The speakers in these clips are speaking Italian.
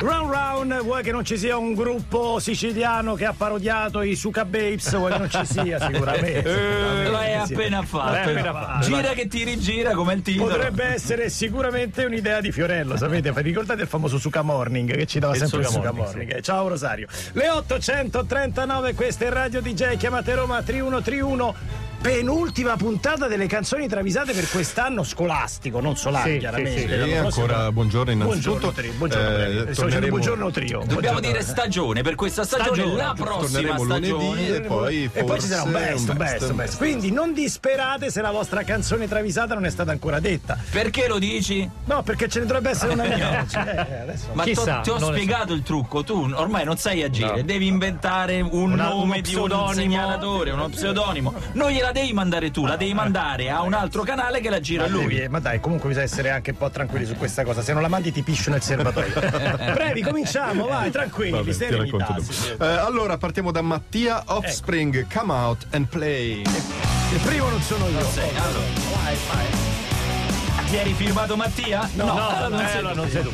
Round round, vuoi che non ci sia un gruppo siciliano che ha parodiato i Suka Babes? Vuoi che non ci sia? Sicuramente. Eh, lo hai appena fatto. appena fatto. Gira che ti rigira come il titolo. Potrebbe essere sicuramente un'idea di Fiorello, sapete? Ricordate il famoso Suka Morning che ci dava Il sempre il Suka Morning, Morning? Ciao Rosario. Le 839, questa è Radio DJ, chiamate Roma 3131. Penultima puntata delle canzoni travisate per quest'anno scolastico, non solare, Sì, chiaramente. sì, sì. E prossimo- ancora buongiorno innanzitutto. Buongiorno, Tri, buongiorno, Eh, torneremo- buongiorno trio. Dobbiamo Buongiorno. dire stagione per questa stagione, Stagione. la prossima Torneremo lunedì stagione. e poi E poi ci sarà un forse best, un best, un best. Quindi non disperate se la vostra canzone travisata non è stata ancora detta. Perché lo dici? No, perché ce ne dovrebbe essere una mia oggi. Eh, adesso. Ma Chissà, ti ho spiegato il trucco, tu ormai non sai agire, No. devi inventare un Una- nome di un pseudonimo. segnalatore, uno pseudonimo. Non gliela devi mandare tu, la devi mandare a un altro canale che la gira Ma, lui. devi- ma dai, comunque bisogna essere anche un po' tranquilli su questa cosa. Se non la mandi ti piscio nel serbatoio. Brevi, cominciamo, vai, tranquilli, Vabbè, sì. Eh, allora partiamo da Mattia Offspring, Come Out and Play. Il primo non sono io. Sei, allora. Vai, vai. Ti eri firmato Mattia? No, allora non eh, sei non sei tu.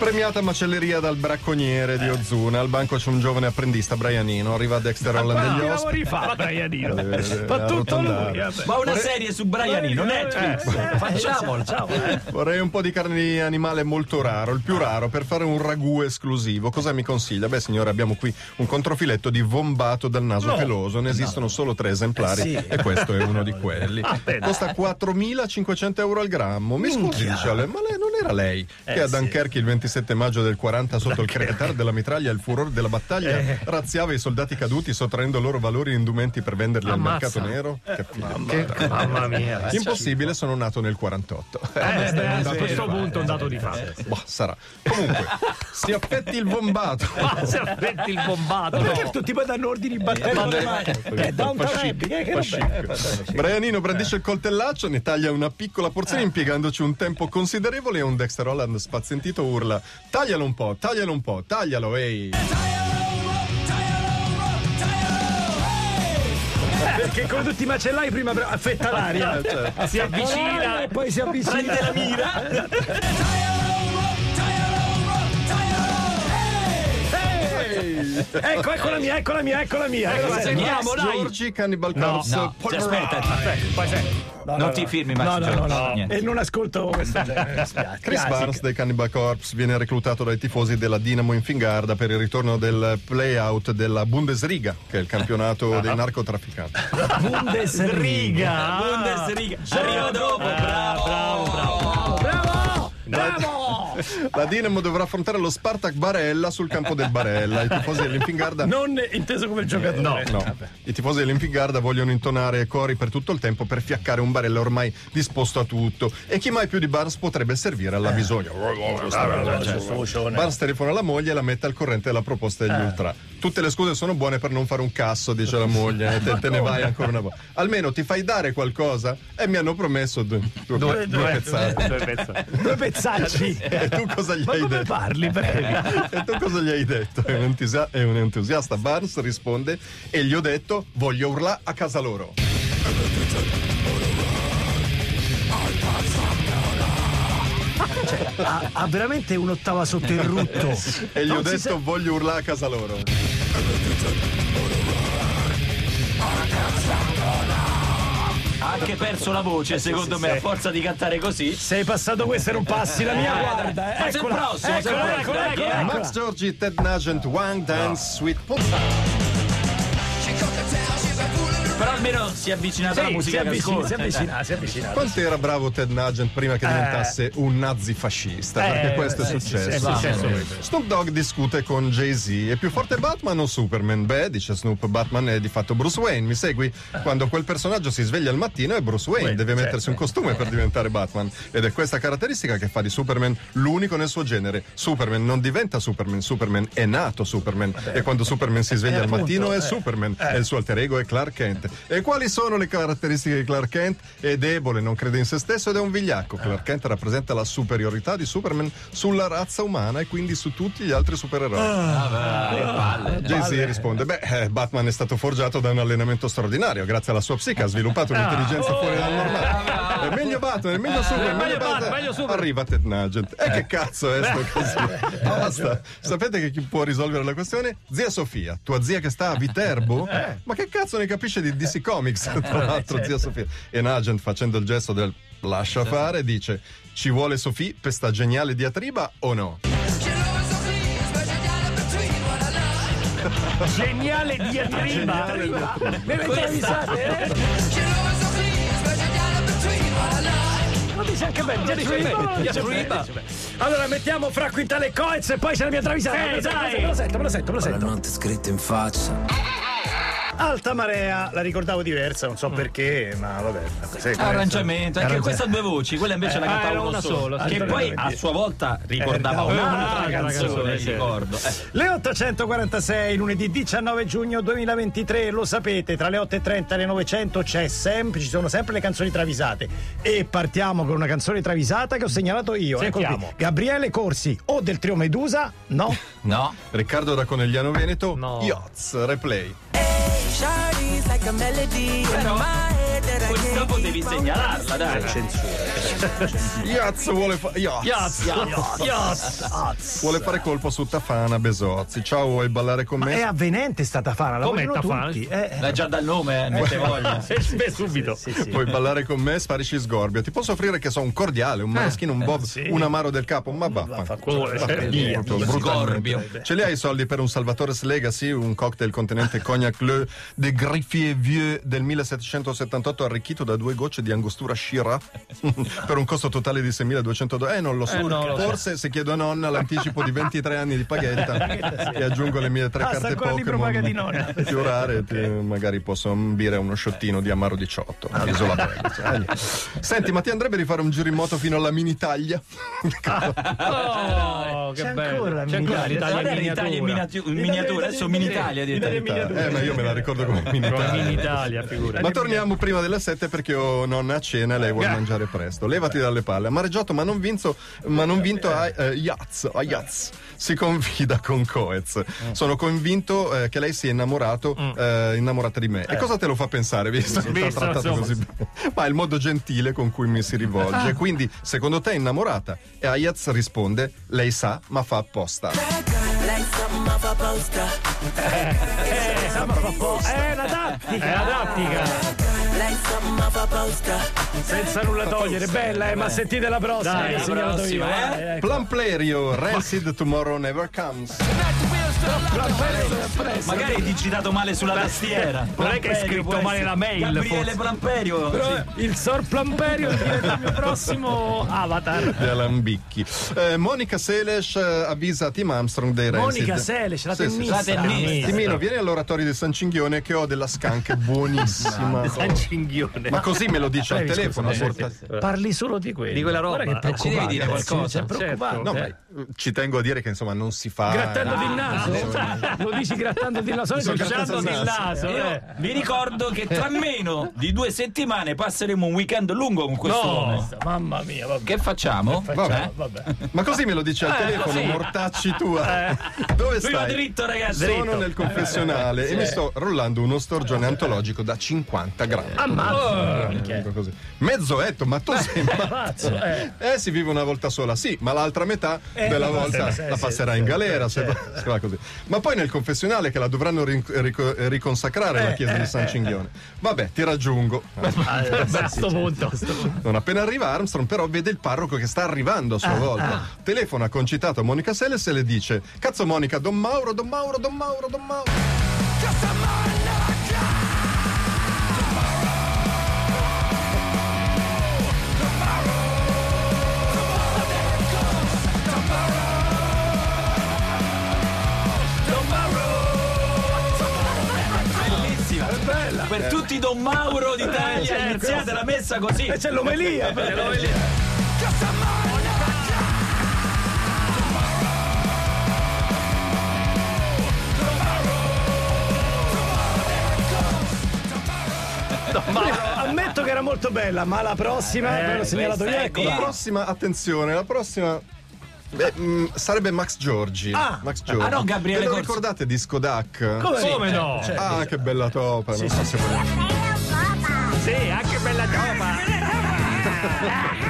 Premiata macelleria dal bracconiere di Ozuna. Al banco c'è un giovane apprendista, Brianino. Arriva Dexter Holland degli lavori ospiti. fa Brianino? Eh, Fa a tutto lui. Ma una serie su Brianino, Eh, Netflix. eh, Facciamola. Ciao, eh. Vorrei un po' di carne di animale molto raro, il più raro, per fare un ragù esclusivo. Cosa mi consiglia? Beh, signore, abbiamo qui un controfiletto di vombato dal naso No. peloso. Ne esistono solo tre esemplari Eh sì. e questo è uno di quelli. Costa 4.500 euro al grammo. Mi scusi, Minchia. dice Ale, ma lei non era lei che Eh, a sì. Dunkerque il 27 maggio del 40 sotto il crepitar della mitraglia e il furore della battaglia Eh. razziava i soldati caduti sottraendo loro valori e indumenti per venderli Ammazza. al mercato nero? Che figlio. Che- mamma mia. Impossibile, sono nato nel 48. Eh, a sì, questo sì, punto è un dato di fatto. Boh, sarà. Comunque, si affetti il bombato. Ma se affetti il bombato. Ma perché tutti poi danno ordini? Eh, che che è? chic. Brianino brandisce il coltellaccio, ne taglia una piccola porzione impiegandoci un tempo considerevole e un Dexter Holland spazientito urla taglialo un po', taglialo un po', taglialo, ehi. Perché come tutti i macellai prima affetta l'aria. Si avvicina. E poi si avvicina. Prende la mira. Ecco, ecco la mia, ecco la mia, ecco la mia. Ecco, Ecco la sentiamo, dai. Giorgi Cannibal No, Corpse. No, cioè, aspetta, Aspetta, poi senti. No, non no, ti firmi, No, Max no, no, no. E non ascolto questo genere. spiace. Chris. Barnes dei Cannibal Corpse viene reclutato dai tifosi della Dinamo in Fingarda per il ritorno del playout della Bundesliga, che è il campionato Ah. dei narcotrafficanti. Bundesliga. Bundesliga. Arriva dopo, bravo. Bravo, bravo. Bravo! Bravo! La Dinamo dovrà affrontare lo Spartak Barella sul campo del Barella. I tifosi dell'Infingarda Non inteso come giocatore. No, i tifosi dell'Infingarda vogliono intonare cori per tutto il tempo per fiaccare un Barella ormai disposto a tutto. E chi mai più di Barnes potrebbe servire alla bisogna? Barnes telefona alla moglie e la mette al corrente della proposta degli ultra. Tutte le scuse sono buone per non fare un casso, dice la moglie, e te, te ne vai ancora una volta. Almeno ti fai dare qualcosa? E mi hanno promesso due, due, due, Due, due pezzali. Due pezzacci. Tu cosa gli Ma hai detto? parli? E tu cosa gli hai detto? E un, entusia- e un entusiasta Barnes risponde e gli ho detto voglio urlare a casa loro. Ha, ha veramente un'ottava sotto il rutto. E gli ho Non si detto voglio urlare a casa loro. Ha anche perso la voce, secondo me, a forsa di cantare così. Sei passato questo e non passi la mia, guarda. Il Eccola, prossimo, eccola, prossimo, eccola, eccola, eh. eccola. Max Giorgi, Ted Nugent, Wang Dance, Sweet Pulsar. Però almeno si è avvicinato alla Sì, si musica che avvicina, si avvicina, si avvicina. Quanto era bravo Ted Nugent prima che diventasse un nazifascista? Eh, Perché questo è sì, sì, sì, successo. è successo questo. Snoop Dogg discute con Jay-Z. È più forte Batman o Superman? Beh, dice Snoop, Batman è di fatto Bruce Wayne. Mi segui? Quando quel personaggio si sveglia al mattino è Bruce Wayne. Wayne, Deve certo. mettersi un costume per diventare Batman. Ed è questa caratteristica che fa di Superman l'unico nel suo genere. Superman non diventa Superman, Superman è nato Superman. E quando Superman si sveglia Eh, al mattino è eh. Superman. E il suo alter ego è Clark Kent. E quali sono le caratteristiche di Clark Kent? È debole, non crede in se stesso ed è un vigliacco. Clark Kent rappresenta la superiorità di Superman sulla razza umana e quindi su tutti gli altri supereroi. Jay-Z risponde: Beh, eh, Batman è stato forgiato da un allenamento straordinario. Grazie alla sua psiche ha sviluppato un'intelligenza fuori dal normale. È meglio Batman, è meglio Superman, meglio Batman, meglio Superman. Arriva Ted Nugent. E che cazzo è sto casino? Basta. Sapete che chi può risolvere la questione? Zia Sofia, tua zia che sta a Viterbo? Ma che cazzo ne capisce di DC Comics? Tra l'altro, zia Sofia. E Nugent facendo il gesto del lascia fare dice ci vuole Sofì per sta geniale diatriba o no? Geniale diatriba. Nelle travisate, dice anche bene, diatriba. Diatriba. Allora mettiamo fra Quintale e Coez e poi c'è la mia travisata. Eh, me lo sento, dai. me lo sento, me lo sento, me lo La notte scritta in faccia. Alta marea, la ricordavo diversa, non so perché, ma vabbè. Arrangiamento, anche Arrangia- questa a due voci, quella invece la Ah, cantava uno una solo. sola, sì. che poi Allora, a sua volta ricordava Eh, un'altra un'altra canzone, canzone, sì. ricordo. Eh. Le 846, lunedì 19 giugno 2023, lo sapete, tra le 8.30 e le 900 c'è sempre, ci sono sempre le canzoni travisate. E partiamo con una canzone travisata che ho segnalato io. Eccolo qui. Sentiamo. Gabriele Corsi o del trio Medusa? No. No? Riccardo da Conegliano Veneto, No. Yachts, replay. Shawty's like a melody in my head that I poi can't dopo keep devi from segnalarla, dai. Yachts vuole, fa- Yachts. vuole fare colpo su Tafana Besozzi. Ciao, vuoi ballare con Ma me? è avvenente sta Tafana, la vogliono Tafana? tutti. Eh, Dai già dal nome, eh, mette voglia. Beh, subito. Vuoi ballare con me? Sparisci sgorbio. Ti posso offrire che so un cordiale, un maraschino, un bob, un amaro del capo, ma. Proprio brutalmente. Sgorbio. Ce li hai i soldi per un Salvatore's Legacy, un cocktail contenente cognac Le de Griffier Vieux del 1778 arricchito da due gocce di angostura Shira per un costo totale di 6.200 dollari? Eh, non lo so. Eh, non lo so. Forse se chiedo a nonna l'anticipo di 23 anni di paghetta e aggiungo le mie tre Ah, carte Pokémon di nonna. più rare, ti- magari posso ambire uno sciottino di Amaro 18. Isola Bella. Senti, ma ti andrebbe di fare un giro in moto fino alla mini taglia? Oh, che C'è bello. ancora la C'è ancora miniatura. l'Italia in L'Italia in miniatura. miniatura, in miniatura, adesso mini Italia. Eh, ma io me la ricordo come mini Italia, figura. Ma torniamo prima delle 7 perché ho nonna a cena e lei vuole mangiare presto. Levati dalle palle. Amareggiato ma non vinto, ma non vinto a eh, Yaz, a Yaz. Si confida con Coez. Sono convinto eh, che lei sia innamorato, eh, innamorata di me. E cosa te lo fa pensare, visto che ti ha Visto, trattato così bene? Ma è il modo gentile con cui mi si rivolge. Quindi, secondo te è innamorata? E Ayaz risponde: Lei sa, ma fa apposta. like something off a poster. È una tattica. È adattica. Like something off a poster. Senza nulla togliere, bella, eh, ma sentite la prossima. Dai, la prossima, io, eh. eh, ecco. Plamplerio, Rancid Tomorrow Never Comes. Magari ti citato male sulla tastiera. Non è che hai scritto male la mail, Gabriele. Plamperio. Sì. il Sor Plamperio diventa il mio prossimo avatar. di Alambicchi. Eh, Monica Seles eh, avvisa Tim Armstrong dei Rancid. Monica Seles, la Sì, sì, tennista. sì. La tennista. Timino, vieni all'oratorio di San Cinghione che ho della scanca buonissima. San Cinghione. Ma così me lo dice al Previ, telefono. Parli solo di quello. Di quella roba. Guarda che ci devi dire qualcosa. preoccupante. No, ma ci tengo a dire che insomma non si fa. Grattando il naso? Lo dici grattando il naso? Sto Sciando grattando il naso. Io eh. vi ricordo che tra meno di due settimane passeremo un weekend lungo con questo uomo. Mamma mia, vabbè. Che facciamo? Vabbè. Eh? Vabbè. Ma così me lo dice al telefono, così. mortacci tua. Dove Lui va stai? dritto, ragazzi. Sono nel confessionale e mi sto rollando uno storgione antologico da 50 grammi. Ammazza. Dico così. Mezzo etto, ma tu sei ma- Pazzo, eh. Eh, si vive una volta sola, sì, ma l'altra metà della la volta passerà, la sì, passerà sì, in sì, galera. sì, se- fa così. Ma poi nel confessionale che la dovranno rin- rico- riconsacrare la Eh, chiesa eh, di San Cinghione. Vabbè, ti raggiungo. Ah, eh, A sto punto. Non appena arriva Armstrong, però vede il parroco che sta arrivando a Ah, sua volta. Telefona concitato a Monica Seles e le dice: Cazzo, Monica, Don Mauro, Don Mauro, Don Mauro, Don Mauro. Bellissima. Per tutti i Don Mauro d'Italia, iniziate la messa così. E c'è l'omelia. C'è l'omelia. Ammetto che era molto bella, ma la prossima, Eh, ve l'ho segnalato io, ecco. La prossima, attenzione, la prossima. Beh, mh, sarebbe Max Giorgi. Ah. Max Giorgi. Ah, no, Gabriele Ve lo Corsi. ricordate Disco Duck? Come, Come no? Cioè, Ah, che bella topa. non so se volete- Sì, anche bella topa.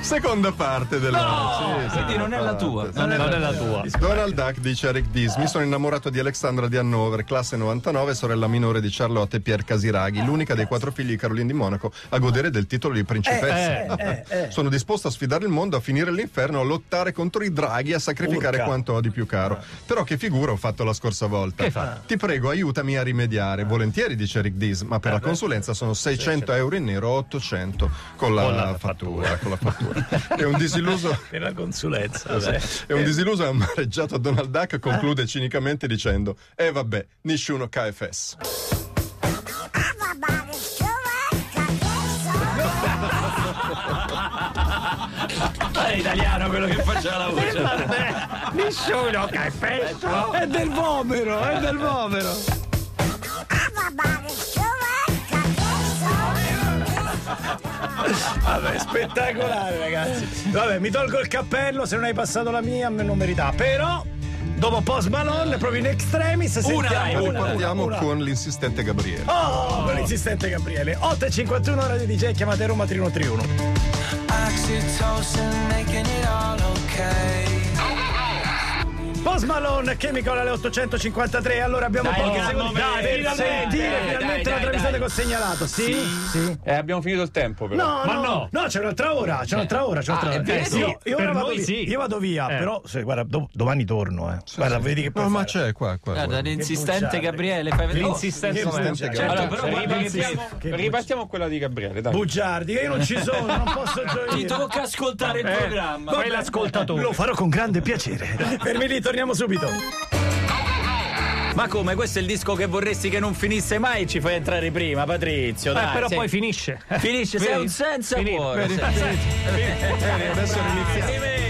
Seconda parte della. sì, sì, quindi non è la tua. Sì. Non è la tua. Donald Duck dice Eric Dis mi sono innamorato di Alexandra di Hannover classe 99 sorella minore di Charlotte e Pierre Casiraghi l'unica dei quattro figli di Caroline di Monaco a godere del titolo di principessa. Eh, eh, eh. sono disposto a sfidare il mondo a finire l'inferno a lottare contro i draghi a sacrificare Urca. quanto ho di più caro. Però che figura ho fatto la scorsa volta. Ti prego aiutami a rimediare. Volentieri dice Eric Dis ma per la consulenza sono 600 euro in nero 800 con la, Con la fattura, con la fattura è un disilluso Per la consulenza. vabbè. e un disilluso amareggiato Donald Duck conclude cinicamente dicendo E vabbè, nessuno KFS. È italiano quello che faceva la voce. Nessuno che è peggio. È del vomero, è del vomero. Vabbè, spettacolare, ragazzi. Vabbè, mi tolgo il cappello, se non hai passato la mia, a me non merita. Però, dopo Post Malone, proprio in extremis, Una, sentiamo una, Partiamo una. con l'insistente Gabriele. Oh, con l'insistente Gabriele. 8.51 ora di DJ, chiamate Roma 3131. Oxytocin Post Malone, Chemical alle 853. Allora abbiamo Dai, pochi secondi per dai, sentire dai, finalmente dai, la travisata che ho segnalato. Sì? Sì. Eh, abbiamo finito il tempo, però. No, Ma no, no. no, c'è un'altra ora, c'è un'altra ora, c'è un'altra Ah, ora. vero, Eh, sì. io, io Per vado noi via, sì. io vado via, Eh. però se, guarda, do- domani torno, eh. Guarda, vedi che puoi No, ma c'è qua, qua. Guarda, guarda. l'insistente. Gabriele, fai vedere. Guarda che ripartiamo, quella di Gabriele. Bugiardi, che io non ci sono, non posso Ti gioire. tocca ascoltare il programma. Fai l'ascoltatore. Lo farò con grande piacere. Fermi lì, torniamo subito. Ma come? Questo è il disco che vorresti che non finisse mai? Ci fai entrare prima, Patrizio. Eh, Dai, però sei- poi finisce. finisce, sei un senza Finito. cuore. Vedi? Adesso oh.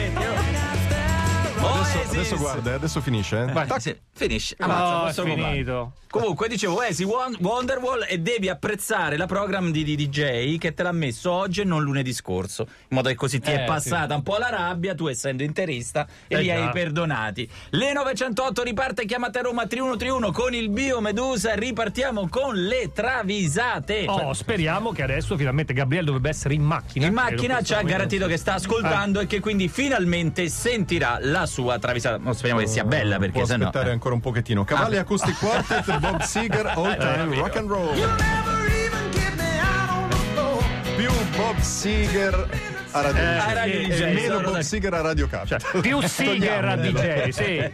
Adesso, Oasis. adesso guarda, eh, adesso finisce. Eh. Vai, sì, finisce. Ammazza, No, è posso finito. Comunque dicevo Won- Wonderwall e devi apprezzare la program di, di DJ che te l'ha messo oggi e non lunedì scorso. In modo che così ti è Eh, passata un po' la rabbia, tu essendo interista, e Eh, li hai perdonati. Le 908 riparte chiamate Roma 3131 con il Bio Medusa. Ripartiamo con le travisate. Oh, speriamo che adesso finalmente Gabriele dovrebbe essere in macchina. In macchina ci ha garantito che sta ascoltando Eh. e che quindi finalmente sentirà la sua travisata. Ma speriamo che sia bella perché Può sennò. aspettare ancora un pochettino. Cavalli Acoustic Quartet, Bob Seger, All Time Rock and Roll. Più Bob Seger a Radio a DJ. Radio E DJ, meno Bob d'accordo. Seger a Radio Capital. Cioè, più Siger a DJ, sì.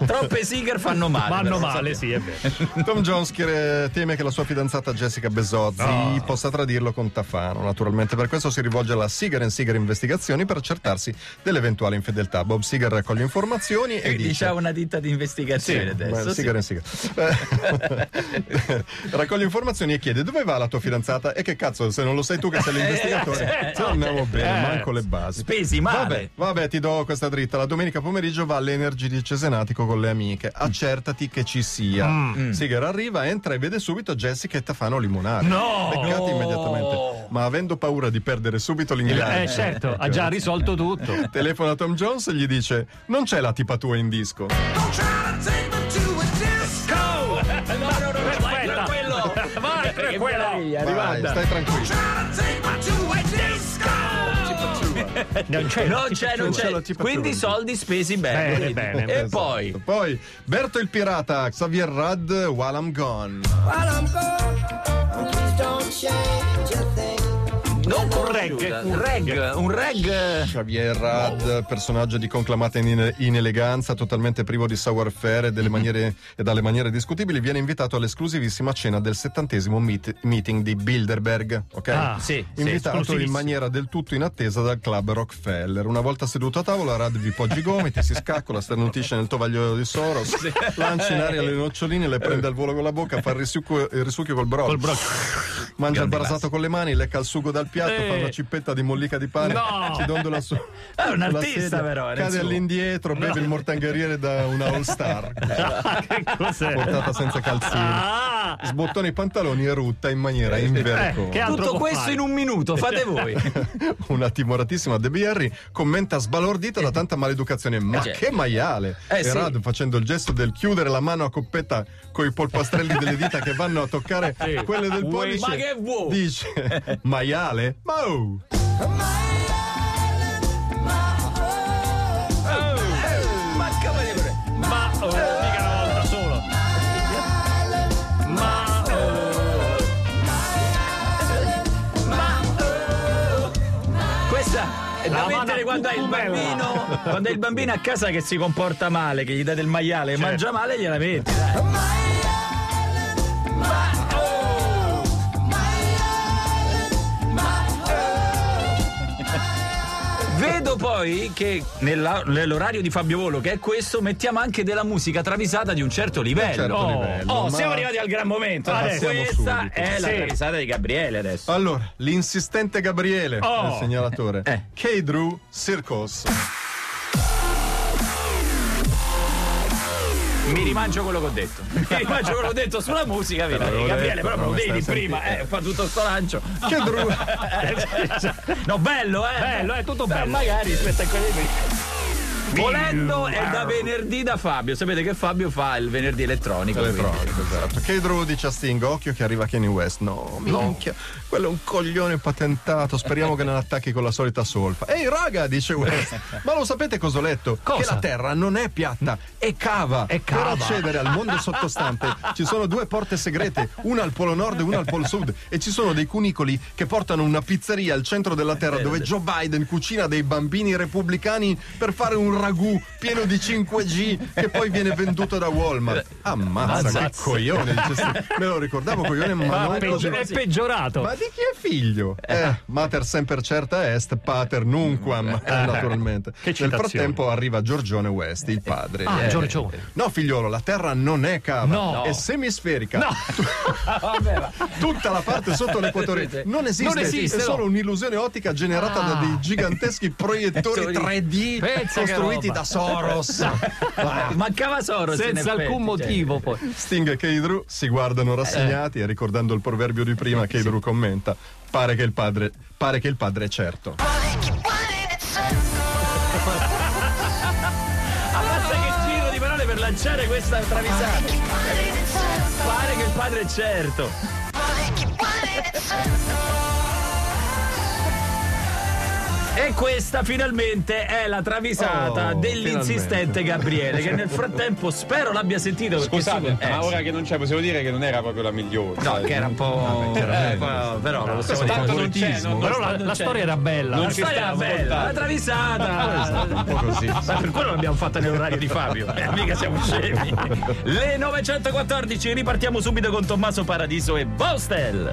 Troppe Seeger fanno male. Però, male, sì, è vero. Tom Jones chiede- teme che la sua fidanzata Jessica Besozzi possa tradirlo con Tafano. Naturalmente per questo si rivolge alla Seeger Seeger Investigazioni per accertarsi dell'eventuale infedeltà. Bob Seeger raccoglie informazioni e Quindi dice... c'è una ditta di investigazione Ma adesso. sì. Seeger and Seeger. Eh, raccoglie informazioni e chiede dove va la tua fidanzata e che cazzo se non lo sai tu che sei l'investigatore Eh, se non andiamo bene eh. manco le basi Spesi male. Vabbè, vabbè, ti do questa dritta. La domenica pomeriggio va all'Energy di Cesenatico con le amiche. Accertati che ci sia. Mm. Seeger arriva, entra e vede subito Jessica e Tafano limonare. No! Beccati No! immediatamente. Ma avendo paura di perdere subito l'ingaggio. Eh, certo, ha già risolto tutto. Telefona a Tom Jones e gli dice: Non c'è la tipa tua in disco. No, no, no, Vai, guarda. stai tranquillo. Non c'è, Non c'è, non c'è la c'è. Quindi soldi spesi bene. Bene, bene. E Esatto. poi Poi Berto il pirata, Xavier Rad, While I'm Gone. Non Un reg, un reg, un reg. Xavier Rad, personaggio di conclamata in- ineleganza, totalmente privo di savoir-faire e, delle maniere- e dalle maniere discutibili, viene invitato all'esclusivissima cena del settantesimo meet- meeting di Bilderberg. Ok? Ah, Sì, sì, Invitato in esclusivissimo. maniera del tutto inattesa dal club Rockefeller. Una volta seduto a tavola, Rad vi poggia i gomiti, si scaccola, starnutisce nel tovagliolo di Soros, lancia in aria le noccioline, le prende al volo con la bocca, fa il risucchio, il risucchio col brodo. Col bro- Mangia il Grande brasato con le mani, lecca il sugo dal piatto, Eh. fa una cippetta di mollica di pane, No. si dondola su. È un artista, sedia, però, Cade suo. all'indietro, beve il mortangariere da una All Star. che cos'è? Portata senza calzini. Ah, sbottona i pantaloni e rutta in maniera invercosa. che altro Tutto questo fare? in un minuto, fate voi. Una timoratissima Debbie Harry commenta sbalordita da tanta maleducazione. Ma cioè. che maiale! Eh, e sì. Rad facendo il gesto del chiudere la mano a coppetta con i polpastrelli delle dita che vanno a toccare quelle del pollice. ma che vuoi? Dice maiale? Ma oh! Ma. Ma oh, mica una volta solo. Ma oh. Questa è da La mettere quando hai il bambino. Quando hai il bambino a casa che si comporta male, che gli dà del maiale e Certo. mangia male, gliela metti. Dai. Poi che nella- nell'orario di Fabio Volo, che è questo, mettiamo anche della musica travisata di un certo livello. certo oh, livello, oh, ma- siamo arrivati al gran momento. Adesso. questa Passiamo è la Sì. travisata di Gabriele adesso. Allora, l'insistente Gabriele, Oh. il segnalatore. Eh. K-Drew Circus. Mi rimangio quello che ho detto. Mi rimangio quello che ho detto sulla musica, vedi? l'avevo Gabriele, però lo stai prima, eh, fa tutto sto lancio. K-Drew. No, bello, eh? Bello, è tutto Beh, bello. Magari, aspetta quelli prima. Volendo è da venerdì da Fabio. Sapete che Fabio fa il venerdì elettronico. Elettronico, esatto. K-Drew dice a Sting, occhio che arriva Kanye West. No, minchia, quello è un coglione patentato. Speriamo che non attacchi con la solita solfa. Ehi, raga, dice West, ma lo sapete cosa ho letto? Cosa? Che la Terra non è piatta, è cava. È cava. Per accedere al mondo sottostante ci sono due porte segrete, una al polo nord e una al polo sud. E ci sono dei cunicoli che portano una pizzeria al centro della Terra dove Joe Biden cucina dei bambini repubblicani per fare un ragù pieno di 5G che poi viene venduto da Walmart. Ammazza, che Ammazza. coglione. dice Sting. Me lo ricordavo coglione, ma Ma non peggio- così. è peggiorato. Ma di chi è figlio? Eh, mater semper certa est, pater nunquam, eh, naturalmente. Che Nel frattempo arriva Giorgione West, il padre. Ah, Eh, Giorgione. No, figliolo, la Terra non è cava, No. è semisferica. No. Tutta la parte sotto l'equatore non esiste, Non esiste, è no. solo un'illusione ottica generata da dei giganteschi proiettori 3D Pensa che costruiti roba. da Soros. Mancava Soros. in Senza effetti, alcun cioè. motivo poi. Sting e Keidru si guardano rassegnati e ricordando il proverbio di prima, Keidru commenta: pare che il padre, pare che il padre è certo. Ammazza che giro di parole per lanciare questa travisata. Pare che il padre è certo. E questa finalmente è la travisata Oh, dell'insistente Gabriele, che nel frattempo spero l'abbia sentito. Scusate, eh, ma sì. ora che non c'è, possiamo dire che non era proprio la migliore. No, sai? che era un po'. eh, po'- però lo possiamo dire. Tanto non c'è, non- Però la, la storia era bella. Non La storia era bella, la travisata. Un po' così. Ma per quello l'abbiamo fatta nell'orario di Fabio. Eh, mica siamo scemi. Le 914 ripartiamo subito con Tommaso Paradiso e Bostel.